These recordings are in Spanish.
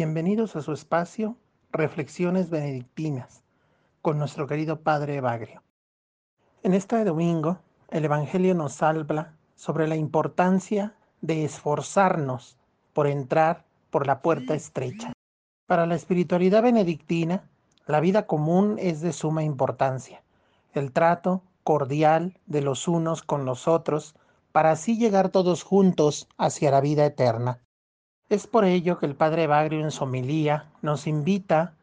Bienvenidos a su espacio Reflexiones Benedictinas con nuestro querido Padre Evagrio. En este domingo, el Evangelio nos habla sobre la importancia de esforzarnos por entrar por la puerta estrecha. Para la espiritualidad benedictina, la vida común es de suma importancia. El trato cordial de los unos con los otros para así llegar todos juntos hacia la vida eterna. Es por ello que el Padre Bagrio en su homilía nos invita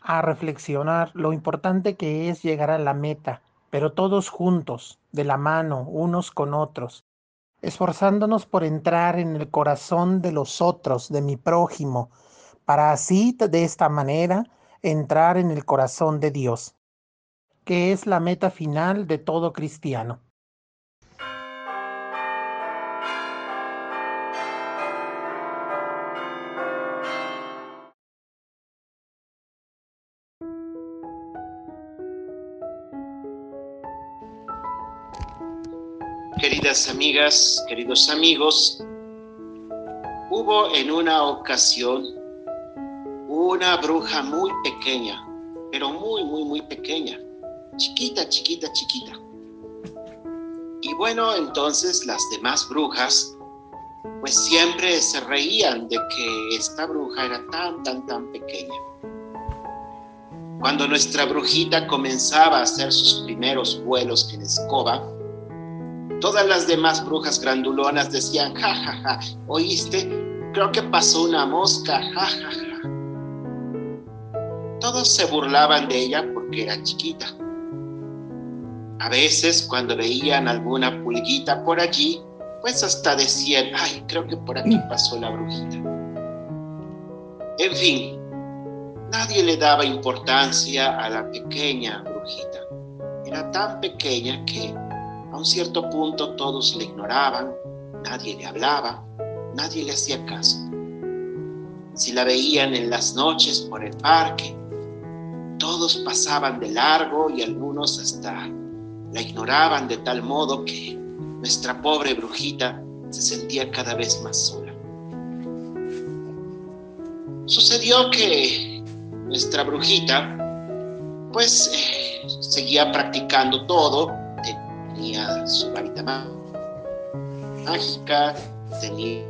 a reflexionar lo importante que es llegar a la meta, pero todos juntos, de la mano, unos con otros, esforzándonos por entrar en el corazón de los otros, de mi prójimo, para así de esta manera entrar en el corazón de Dios, que es la meta final de todo cristiano. Queridas amigas, queridos amigos, hubo en una ocasión una bruja muy pequeña, pero muy, muy, muy pequeña, chiquita, chiquita, chiquita. Y bueno, entonces las demás brujas, pues siempre se reían de que esta bruja era tan, tan, tan pequeña. Cuando nuestra brujita comenzaba a hacer sus primeros vuelos en escoba, Todas las demás brujas grandulonas decían, ja, ja, ja, oíste, creo que pasó una mosca, ja, ja, ja. Todos se burlaban de ella porque era chiquita. A veces cuando veían alguna pulguita por allí, pues hasta decían, ay, creo que por aquí pasó la brujita. En fin, nadie le daba importancia a la pequeña brujita. Era tan pequeña que a un cierto punto todos le ignoraban, nadie le hablaba, nadie le hacía caso. Si la veían en las noches por el parque, todos pasaban de largo y algunos hasta la ignoraban de tal modo que nuestra pobre brujita se sentía cada vez más sola. Sucedió que nuestra brujita pues eh, seguía practicando todo tenía su varita mágica, tenía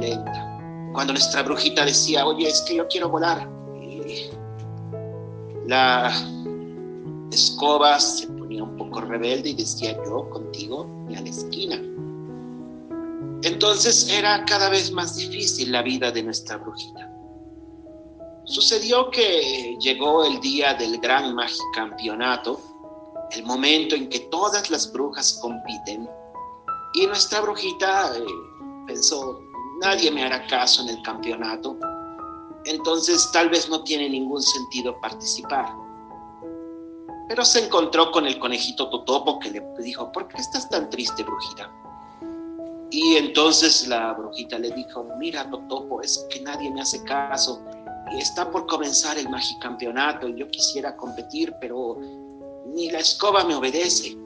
lenta. Cuando nuestra brujita decía, oye, es que yo quiero volar, la escoba se ponía un poco rebelde y decía, yo contigo ni a la esquina. Entonces era cada vez más difícil la vida de nuestra brujita. Sucedió que llegó el día del gran magicampeonato, el momento en que todas las brujas compiten, y nuestra brujita eh, pensó, nadie me hará caso en el campeonato, entonces tal vez no tiene ningún sentido participar. Pero se encontró con el conejito Totopo que le dijo, ¿por qué estás tan triste, brujita? Y entonces la brujita le dijo, mira, Totopo, es que nadie me hace caso está por comenzar el magicampeonato y yo quisiera competir, pero ni la escoba me obedece.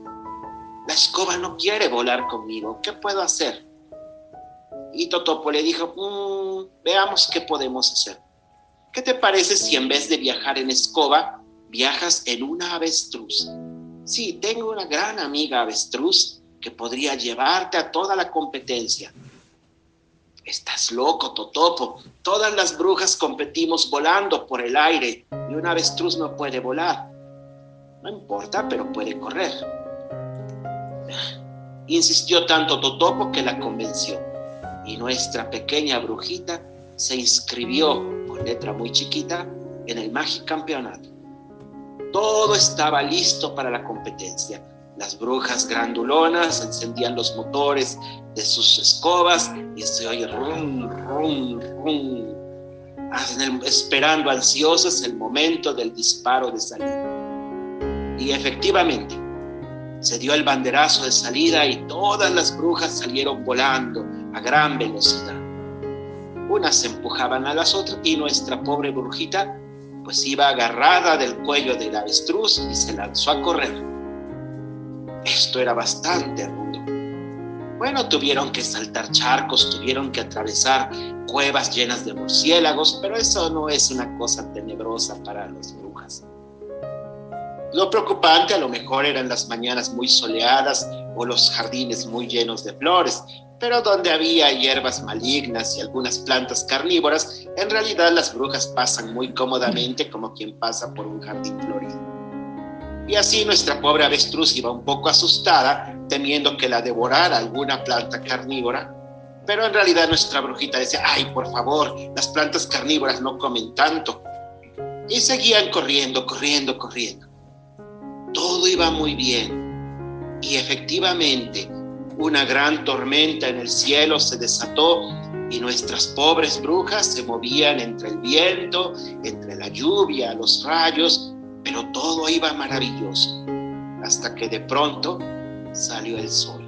La escoba no quiere volar conmigo. ¿Qué puedo hacer? Y Totopo le dijo, mm, veamos qué podemos hacer. ¿Qué te parece si en vez de viajar en escoba, viajas en una avestruz? Sí, tengo una gran amiga avestruz que podría llevarte a toda la competencia. Estás loco, Totopo. Todas las brujas competimos volando por el aire y un avestruz no puede volar. No importa, pero puede correr. Insistió tanto Totopo que la convenció y nuestra pequeña brujita se inscribió con letra muy chiquita en el Campeonato. Todo estaba listo para la competencia las brujas grandulonas encendían los motores de sus escobas y se oye rum, rum, rum, esperando ansiosas el momento del disparo de salida. Y efectivamente, se dio el banderazo de salida y todas las brujas salieron volando a gran velocidad. Unas empujaban a las otras y nuestra pobre brujita pues iba agarrada del cuello del avestruz y se lanzó a correr. Esto era bastante rudo. Bueno, tuvieron que saltar charcos, tuvieron que atravesar cuevas llenas de murciélagos, pero eso no es una cosa tenebrosa para las brujas. Lo preocupante a lo mejor eran las mañanas muy soleadas o los jardines muy llenos de flores, pero donde había hierbas malignas y algunas plantas carnívoras, en realidad las brujas pasan muy cómodamente como quien pasa por un jardín florido. Y así nuestra pobre avestruz iba un poco asustada, temiendo que la devorara alguna planta carnívora, pero en realidad nuestra brujita decía, ay, por favor, las plantas carnívoras no comen tanto. Y seguían corriendo, corriendo, corriendo todo iba muy bien. Y efectivamente, una gran tormenta en el cielo se desató y nuestras pobres brujas se movían entre el viento, entre la lluvia, los rayos, pero todo iba maravilloso, hasta que de pronto salió el sol.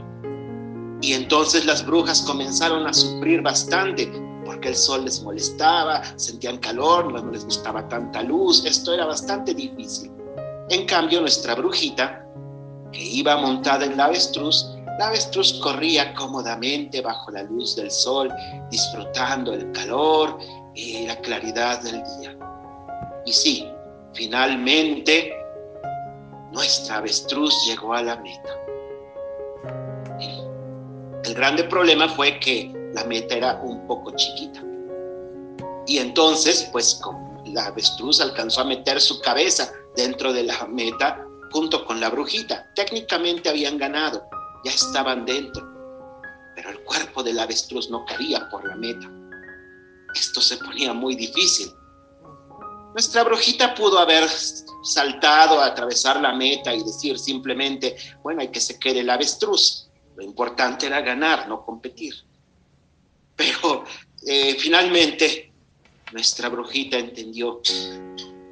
Y entonces las brujas comenzaron a sufrir bastante porque el sol les molestaba, sentían calor, no les gustaba tanta luz, esto era bastante difícil. En cambio, nuestra brujita, que iba montada en la avestruz, la avestruz corría cómodamente bajo la luz del sol, disfrutando el calor y la claridad del día. Y sí, finalmente nuestra avestruz llegó a la meta. El grande problema fue que la meta era un poco chiquita. Y entonces, pues la avestruz alcanzó a meter su cabeza dentro de la meta junto con la brujita. Técnicamente habían ganado, ya estaban dentro, pero el cuerpo del avestruz no cabía por la meta. Esto se ponía muy difícil. Nuestra brujita pudo haber saltado a atravesar la meta y decir simplemente, bueno, hay que se quede el avestruz. Lo importante era ganar, no competir. Pero eh, finalmente nuestra brujita entendió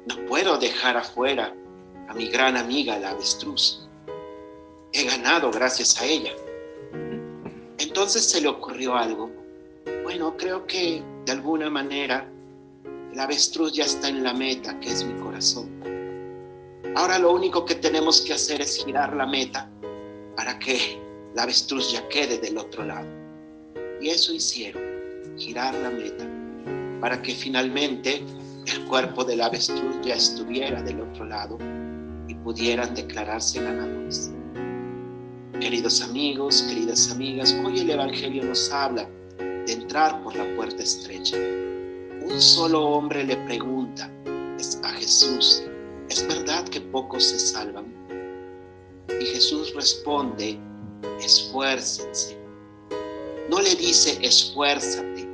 no puedo dejar afuera a mi gran amiga la avestruz. He ganado gracias a ella. Entonces se le ocurrió algo. Bueno, creo que de alguna manera la avestruz ya está en la meta, que es mi corazón. Ahora lo único que tenemos que hacer es girar la meta para que la avestruz ya quede del otro lado. Y eso hicieron, girar la meta, para que finalmente el cuerpo del avestruz ya estuviera del otro lado y pudieran declararse ganadores. Queridos amigos, queridas amigas, hoy el Evangelio nos habla de entrar por la puerta estrecha. Un solo hombre le pregunta a Jesús, ¿es verdad que pocos se salvan? Y Jesús responde, esfuércense. No le dice esfuérzate,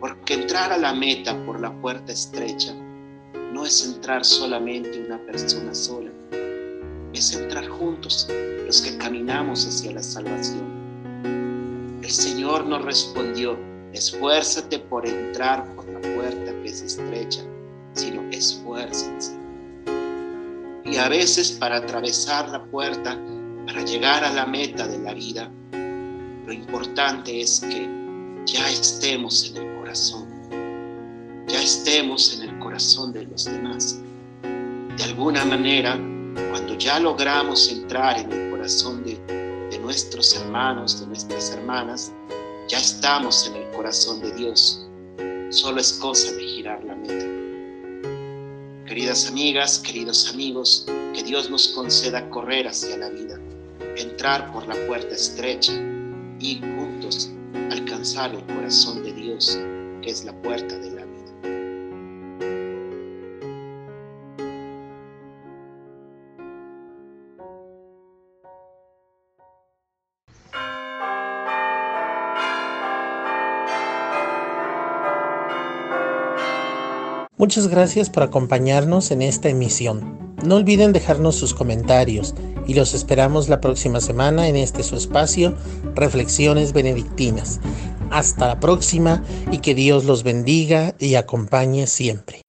porque entrar a la meta por la puerta estrecha no es entrar solamente una persona sola, es entrar juntos los que caminamos hacia la salvación. El Señor nos respondió, esfuérzate por entrar por la puerta que es estrecha, sino esfuércense. Y a veces para atravesar la puerta, para llegar a la meta de la vida, lo importante es que ya estemos en el ya estemos en el corazón de los demás. De alguna manera, cuando ya logramos entrar en el corazón de nuestros hermanos, de nuestras hermanas, ya estamos en el corazón de Dios. Solo es cosa de girar la meta. Queridas amigas, queridos amigos, que Dios nos conceda correr hacia la vida, entrar por la puerta estrecha y juntos alcanzar el corazón de Dios que es la puerta de la Muchas gracias por acompañarnos en esta emisión. No olviden dejarnos sus comentarios y los esperamos la próxima semana en este su espacio, Reflexiones Benedictinas. Hasta la próxima y que Dios los bendiga y acompañe siempre.